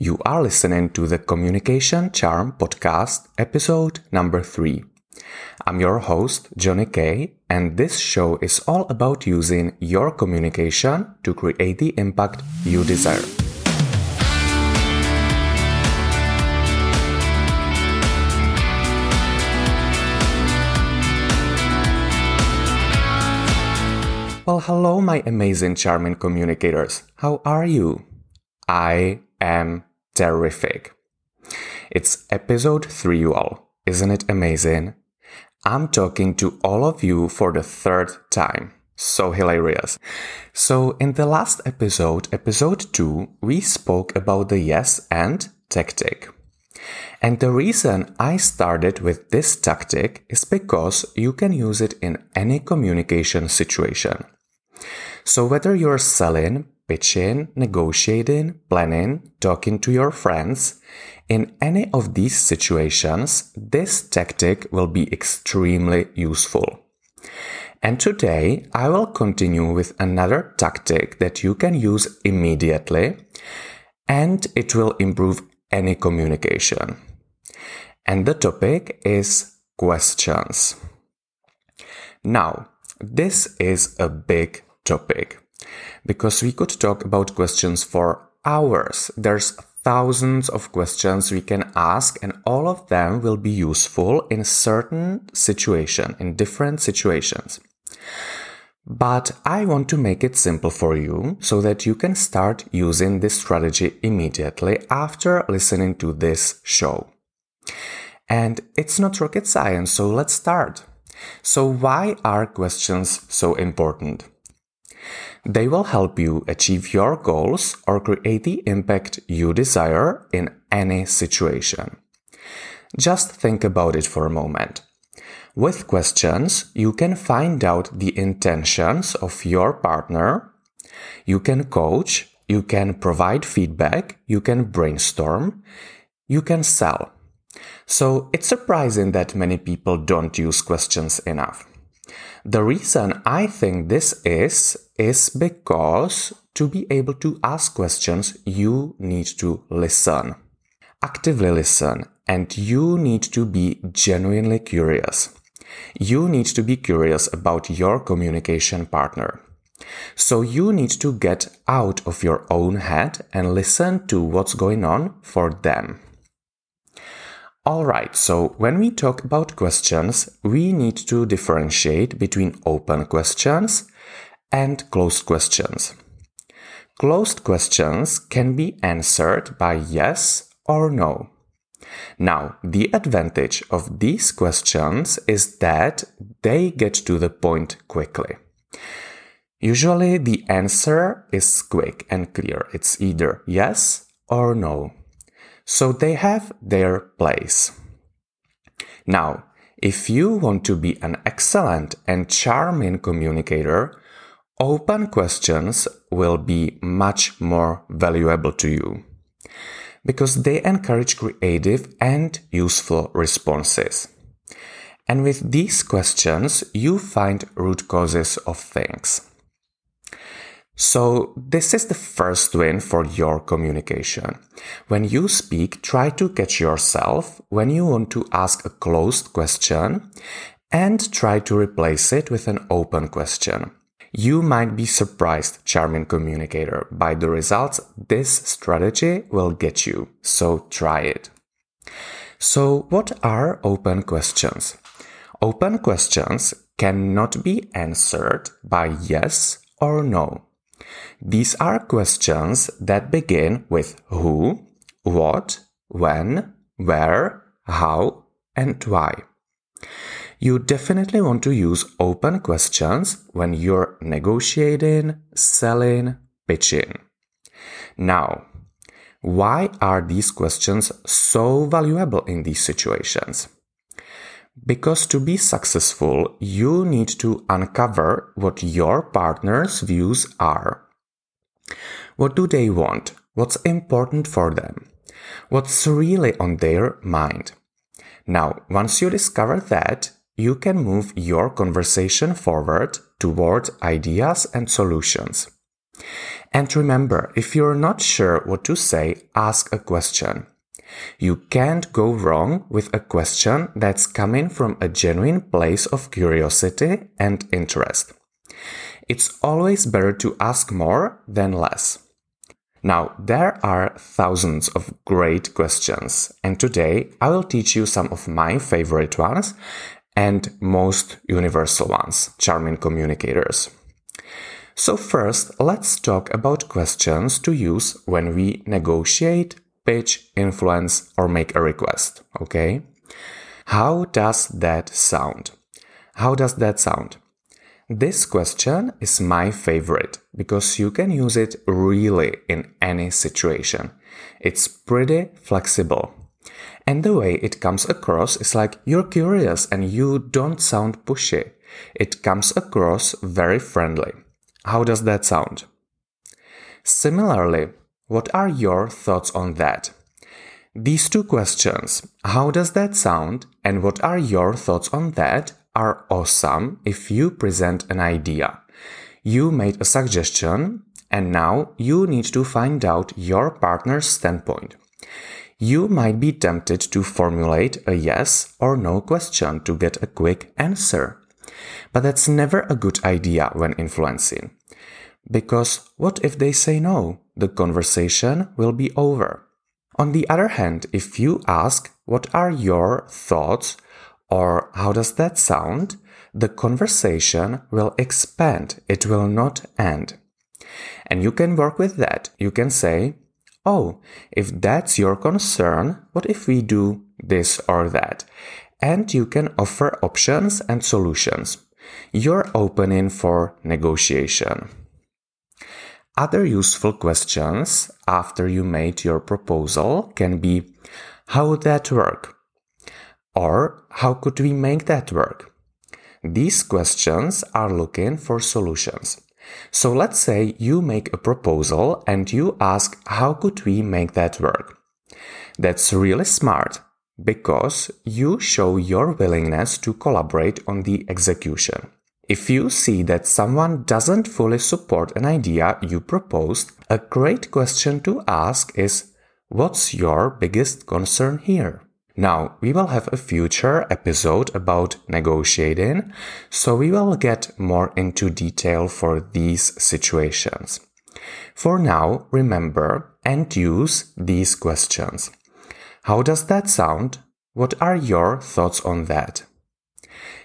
You are listening to the Communication Charm Podcast, episode number three. I'm your host, Johnny Kay, and this show is all about using your communication to create the impact you desire. Well, hello, my amazing, charming communicators. How are you? I am terrific. It's episode 3, you all. Isn't it amazing? I'm talking to all of you for the third time. So hilarious. So, in the last episode, episode 2, we spoke about the yes and tactic. And the reason I started with this tactic is because you can use it in any communication situation. So, whether you're selling, pitching, negotiating, planning, talking to your friends, in any of these situations, this tactic will be extremely useful. And today I will continue with another tactic that you can use immediately and it will improve any communication. And the topic is questions. Now, this is a big topic because we could talk about questions for hours. There's thousands of questions we can ask and all of them will be useful in certain situation, in different situations. But I want to make it simple for you so that you can start using this strategy immediately after listening to this show. And it's not rocket science, so let's start. So why are questions so important? They will help you achieve your goals or create the impact you desire in any situation. Just think about it for a moment. With questions, you can find out the intentions of your partner. You can coach, you can provide feedback, you can brainstorm, you can sell. So it's surprising that many people don't use questions enough. The reason I think this is, is because to be able to ask questions, you need to listen. Actively listen, and you need to be genuinely curious. You need to be curious about your communication partner. So you need to get out of your own head and listen to what's going on for them. Alright, so when we talk about questions, we need to differentiate between open questions and closed questions. Closed questions can be answered by yes or no. Now, the advantage of these questions is that they get to the point quickly. Usually the answer is quick and clear. It's either yes or no. So they have their place. Now, if you want to be an excellent and charming communicator, open questions will be much more valuable to you because they encourage creative and useful responses. And with these questions, you find root causes of things. So this is the first win for your communication. When you speak, try to catch yourself when you want to ask a closed question and try to replace it with an open question. You might be surprised, charming communicator, by the results this strategy will get you. So try it. So what are open questions? Open questions cannot be answered by yes or no. These are questions that begin with who, what, when, where, how, and why. You definitely want to use open questions when you're negotiating, selling, pitching. Now, why are these questions so valuable in these situations? Because to be successful, you need to uncover what your partner's views are. What do they want? What's important for them? What's really on their mind? Now, once you discover that, you can move your conversation forward toward ideas and solutions. And remember, if you're not sure what to say, ask a question. You can't go wrong with a question that's coming from a genuine place of curiosity and interest. It's always better to ask more than less. Now, there are thousands of great questions, and today I will teach you some of my favorite ones and most universal ones, charming communicators. So, first, let's talk about questions to use when we negotiate, pitch, influence, or make a request. Okay? How does that sound? How does that sound? This question is my favorite because you can use it really in any situation. It's pretty flexible. And the way it comes across is like you're curious and you don't sound pushy. It comes across very friendly. How does that sound? Similarly, what are your thoughts on that? These two questions, how does that sound and what are your thoughts on that, are awesome if you present an idea. You made a suggestion and now you need to find out your partner's standpoint. You might be tempted to formulate a yes or no question to get a quick answer. But that's never a good idea when influencing. Because what if they say no? The conversation will be over. On the other hand, if you ask, what are your thoughts or how does that sound? The conversation will expand. It will not end. And you can work with that. You can say, Oh, if that's your concern, what if we do this or that? And you can offer options and solutions. You're opening for negotiation. Other useful questions after you made your proposal can be How would that work? Or how could we make that work? These questions are looking for solutions. So let's say you make a proposal and you ask, how could we make that work? That's really smart because you show your willingness to collaborate on the execution. If you see that someone doesn't fully support an idea you proposed, a great question to ask is, what's your biggest concern here? Now, we will have a future episode about negotiating, so we will get more into detail for these situations. For now, remember and use these questions. How does that sound? What are your thoughts on that?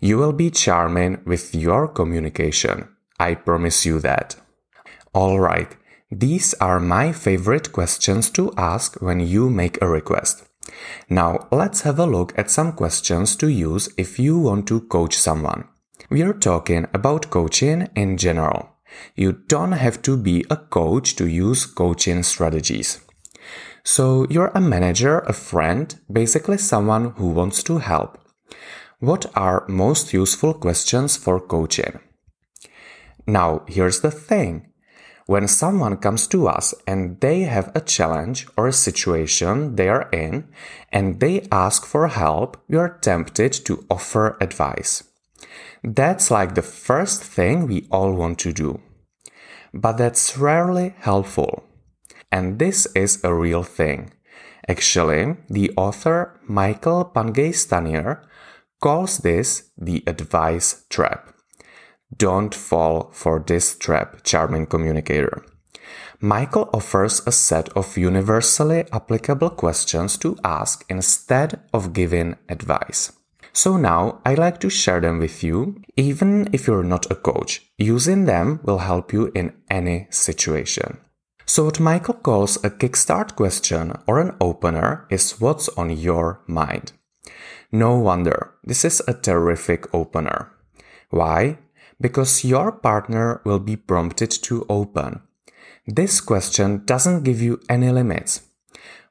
You will be charming with your communication. I promise you that. Alright, these are my favorite questions to ask when you make a request. Now, let's have a look at some questions to use if you want to coach someone. We are talking about coaching in general. You don't have to be a coach to use coaching strategies. So, you're a manager, a friend, basically someone who wants to help. What are most useful questions for coaching? Now, here's the thing when someone comes to us and they have a challenge or a situation they are in and they ask for help, we are tempted to offer advice. That's like the first thing we all want to do. But that's rarely helpful. And this is a real thing. Actually, the author Michael Bungay calls this the advice trap. Don't fall for this trap, charming communicator. Michael offers a set of universally applicable questions to ask instead of giving advice. So now I like to share them with you, even if you're not a coach. Using them will help you in any situation. So what Michael calls a kickstart question or an opener is what's on your mind. No wonder, this is a terrific opener. Why? Because your partner will be prompted to open. This question doesn't give you any limits.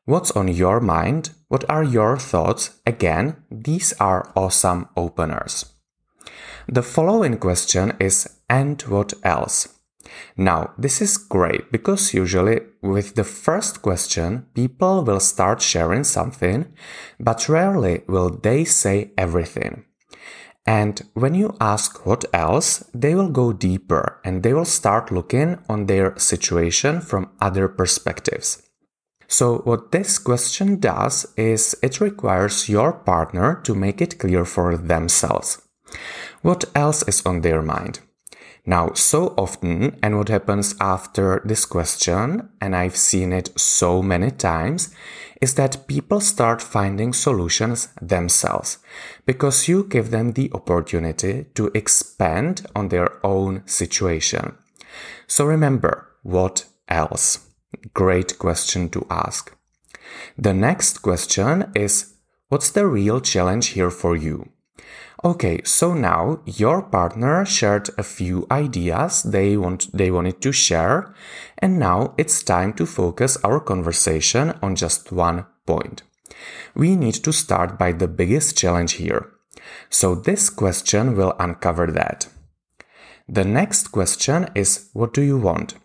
What's on your mind? What are your thoughts? Again, these are awesome openers. The following question is, and what else? Now, this is great because usually with the first question, people will start sharing something, but rarely will they say everything. And when you ask what else, they will go deeper and they will start looking on their situation from other perspectives. So what this question does is it requires your partner to make it clear for themselves. What else is on their mind? Now, so often, and what happens after this question, and I've seen it so many times, is that people start finding solutions themselves because you give them the opportunity to expand on their own situation. So remember, what else? Great question to ask. The next question is, what's the real challenge here for you? Okay, so now your partner shared a few ideas they want they wanted to share, and now it's time to focus our conversation on just one point. We need to start by the biggest challenge here. So this question will uncover that. The next question is what do you want?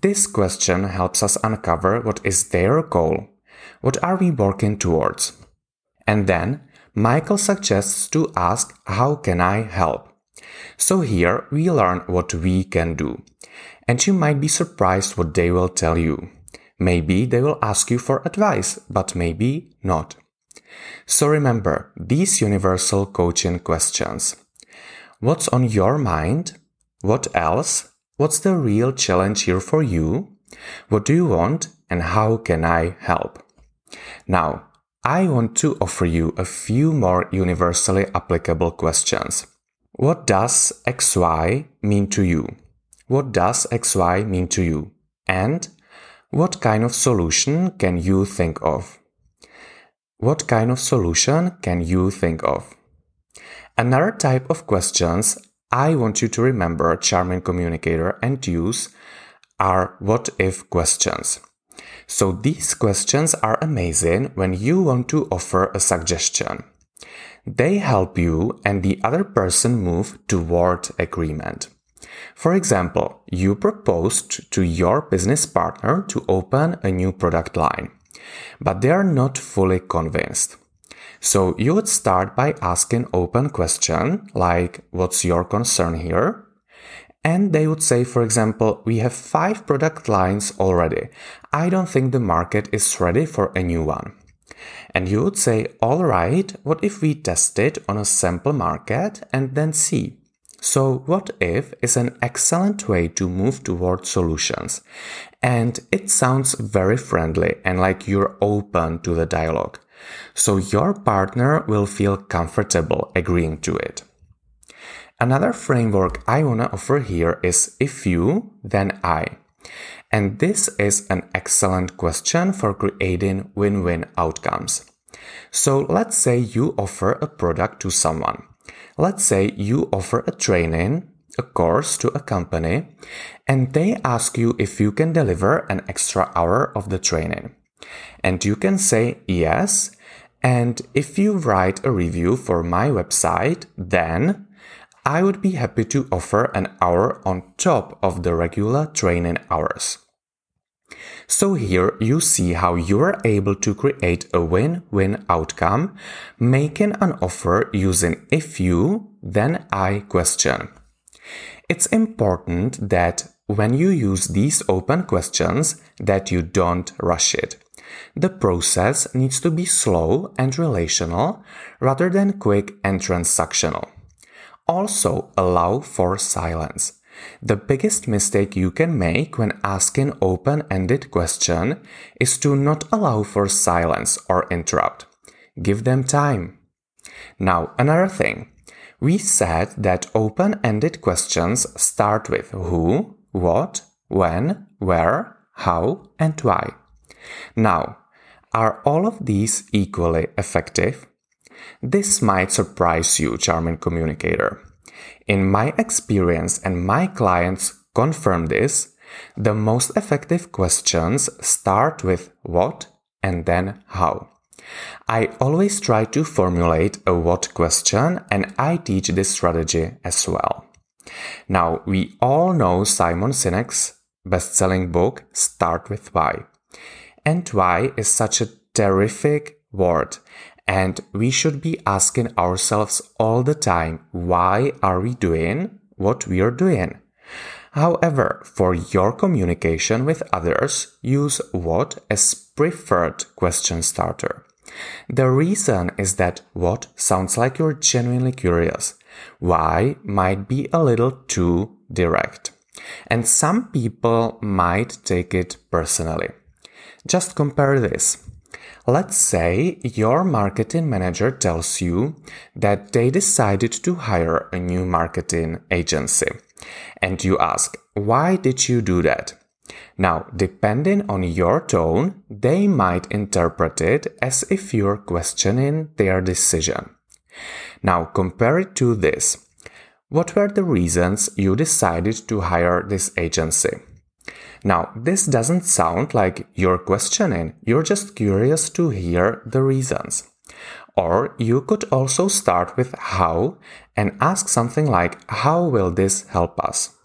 This question helps us uncover what is their goal. What are we working towards? And then Michael suggests to ask, How can I help? So here we learn what we can do. And you might be surprised what they will tell you. Maybe they will ask you for advice, but maybe not. So remember these universal coaching questions. What's on your mind? What else? What's the real challenge here for you? What do you want? And how can I help? Now, I want to offer you a few more universally applicable questions. What does XY mean to you? What does XY mean to you? And what kind of solution can you think of? What kind of solution can you think of? Another type of questions I want you to remember, charming communicator, and use are what if questions. So these questions are amazing when you want to offer a suggestion. They help you and the other person move toward agreement. For example, you proposed to your business partner to open a new product line, but they are not fully convinced. So you would start by asking open question like what's your concern here? And they would say, for example, we have five product lines already. I don't think the market is ready for a new one. And you would say, all right, what if we test it on a sample market and then see? So, what if is an excellent way to move toward solutions. And it sounds very friendly and like you're open to the dialogue. So, your partner will feel comfortable agreeing to it. Another framework I want to offer here is if you, then I. And this is an excellent question for creating win win outcomes. So let's say you offer a product to someone. Let's say you offer a training, a course to a company, and they ask you if you can deliver an extra hour of the training. And you can say yes. And if you write a review for my website, then I would be happy to offer an hour on top of the regular training hours. So here you see how you are able to create a win-win outcome, making an offer using if you, then I question. It's important that when you use these open questions that you don't rush it. The process needs to be slow and relational rather than quick and transactional. Also allow for silence. The biggest mistake you can make when asking open-ended question is to not allow for silence or interrupt. Give them time. Now, another thing. We said that open-ended questions start with who, what, when, where, how, and why. Now, are all of these equally effective? This might surprise you, charming communicator. In my experience, and my clients confirm this, the most effective questions start with what and then how. I always try to formulate a what question and I teach this strategy as well. Now, we all know Simon Sinek's best-selling book Start with Why. And why is such a terrific word And we should be asking ourselves all the time, why are we doing what we are doing? However, for your communication with others, use what as preferred question starter. The reason is that what sounds like you're genuinely curious. Why might be a little too direct. And some people might take it personally. Just compare this. Let's say your marketing manager tells you that they decided to hire a new marketing agency. And you ask, why did you do that? Now, depending on your tone, they might interpret it as if you're questioning their decision. Now, compare it to this. What were the reasons you decided to hire this agency? Now, this doesn't sound like you're questioning, you're just curious to hear the reasons. Or you could also start with how and ask something like, How will this help us?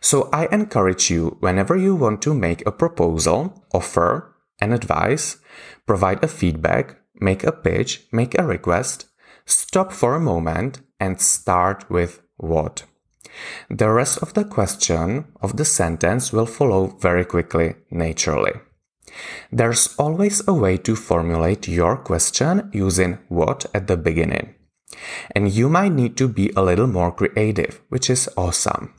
So I encourage you, whenever you want to make a proposal, offer an advice, provide a feedback, make a pitch, make a request, stop for a moment and start with what. The rest of the question of the sentence will follow very quickly, naturally. There's always a way to formulate your question using what at the beginning. And you might need to be a little more creative, which is awesome.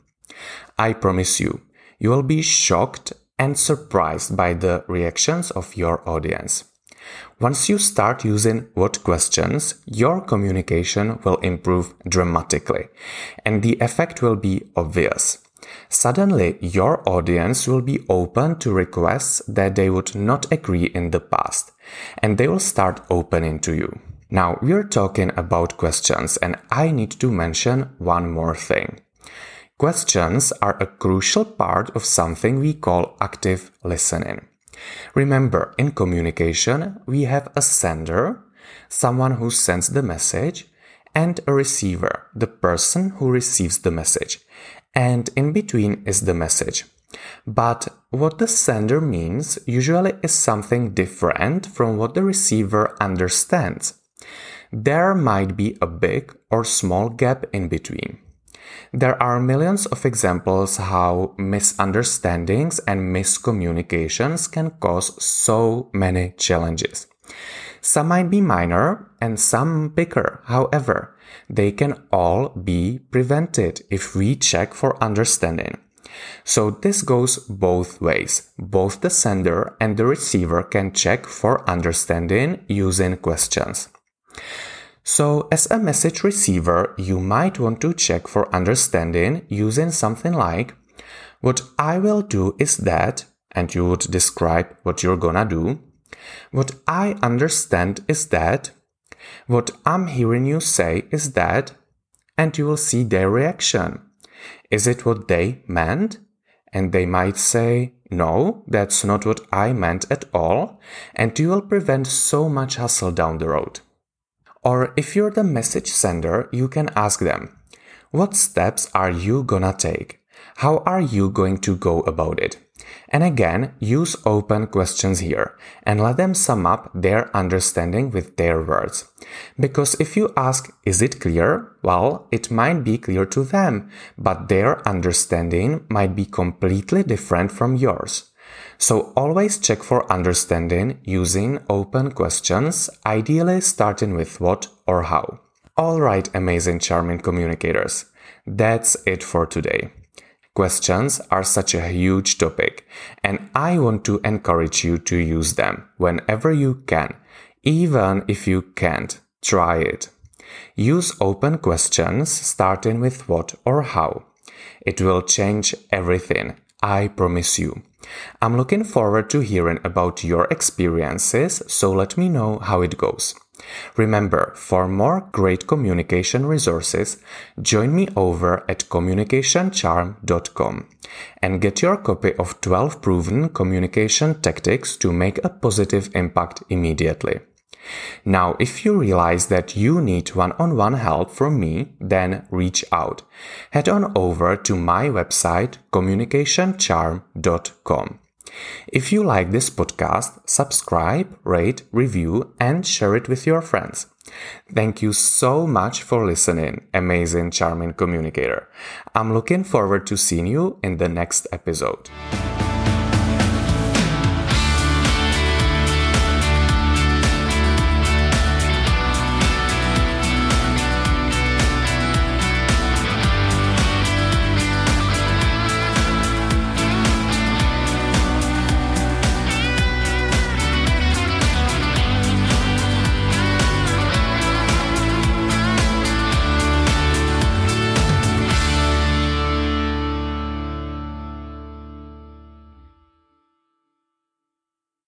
I promise you, you will be shocked and surprised by the reactions of your audience. Once you start using what questions, your communication will improve dramatically and the effect will be obvious. Suddenly, your audience will be open to requests that they would not agree in the past and they will start opening to you. Now, we're talking about questions and I need to mention one more thing. Questions are a crucial part of something we call active listening. Remember, in communication, we have a sender, someone who sends the message, and a receiver, the person who receives the message. And in between is the message. But what the sender means usually is something different from what the receiver understands. There might be a big or small gap in between. There are millions of examples how misunderstandings and miscommunications can cause so many challenges. Some might be minor and some bigger. However, they can all be prevented if we check for understanding. So this goes both ways. Both the sender and the receiver can check for understanding using questions. So, as a message receiver, you might want to check for understanding using something like, What I will do is that, and you would describe what you're gonna do. What I understand is that. What I'm hearing you say is that, and you will see their reaction. Is it what they meant? And they might say, no, that's not what I meant at all, and you will prevent so much hassle down the road. Or if you're the message sender, you can ask them, what steps are you gonna take? How are you going to go about it? And again, use open questions here and let them sum up their understanding with their words. Because if you ask, is it clear? Well, it might be clear to them, but their understanding might be completely different from yours. So always check for understanding using open questions, ideally starting with what or how. Alright, amazing, charming communicators. That's it for today. Questions are such a huge topic, and I want to encourage you to use them whenever you can. Even if you can't, try it. Use open questions starting with what or how. It will change everything, I promise you. I'm looking forward to hearing about your experiences, so let me know how it goes. Remember, for more great communication resources, join me over at communicationcharm.com and get your copy of 12 proven communication tactics to make a positive impact immediately. Now, if you realize that you need one-on-one help from me, then reach out. Head on over to my website, communicationcharm.com. If you like this podcast, subscribe, rate, review, and share it with your friends. Thank you so much for listening, amazing, charming communicator. I'm looking forward to seeing you in the next episode.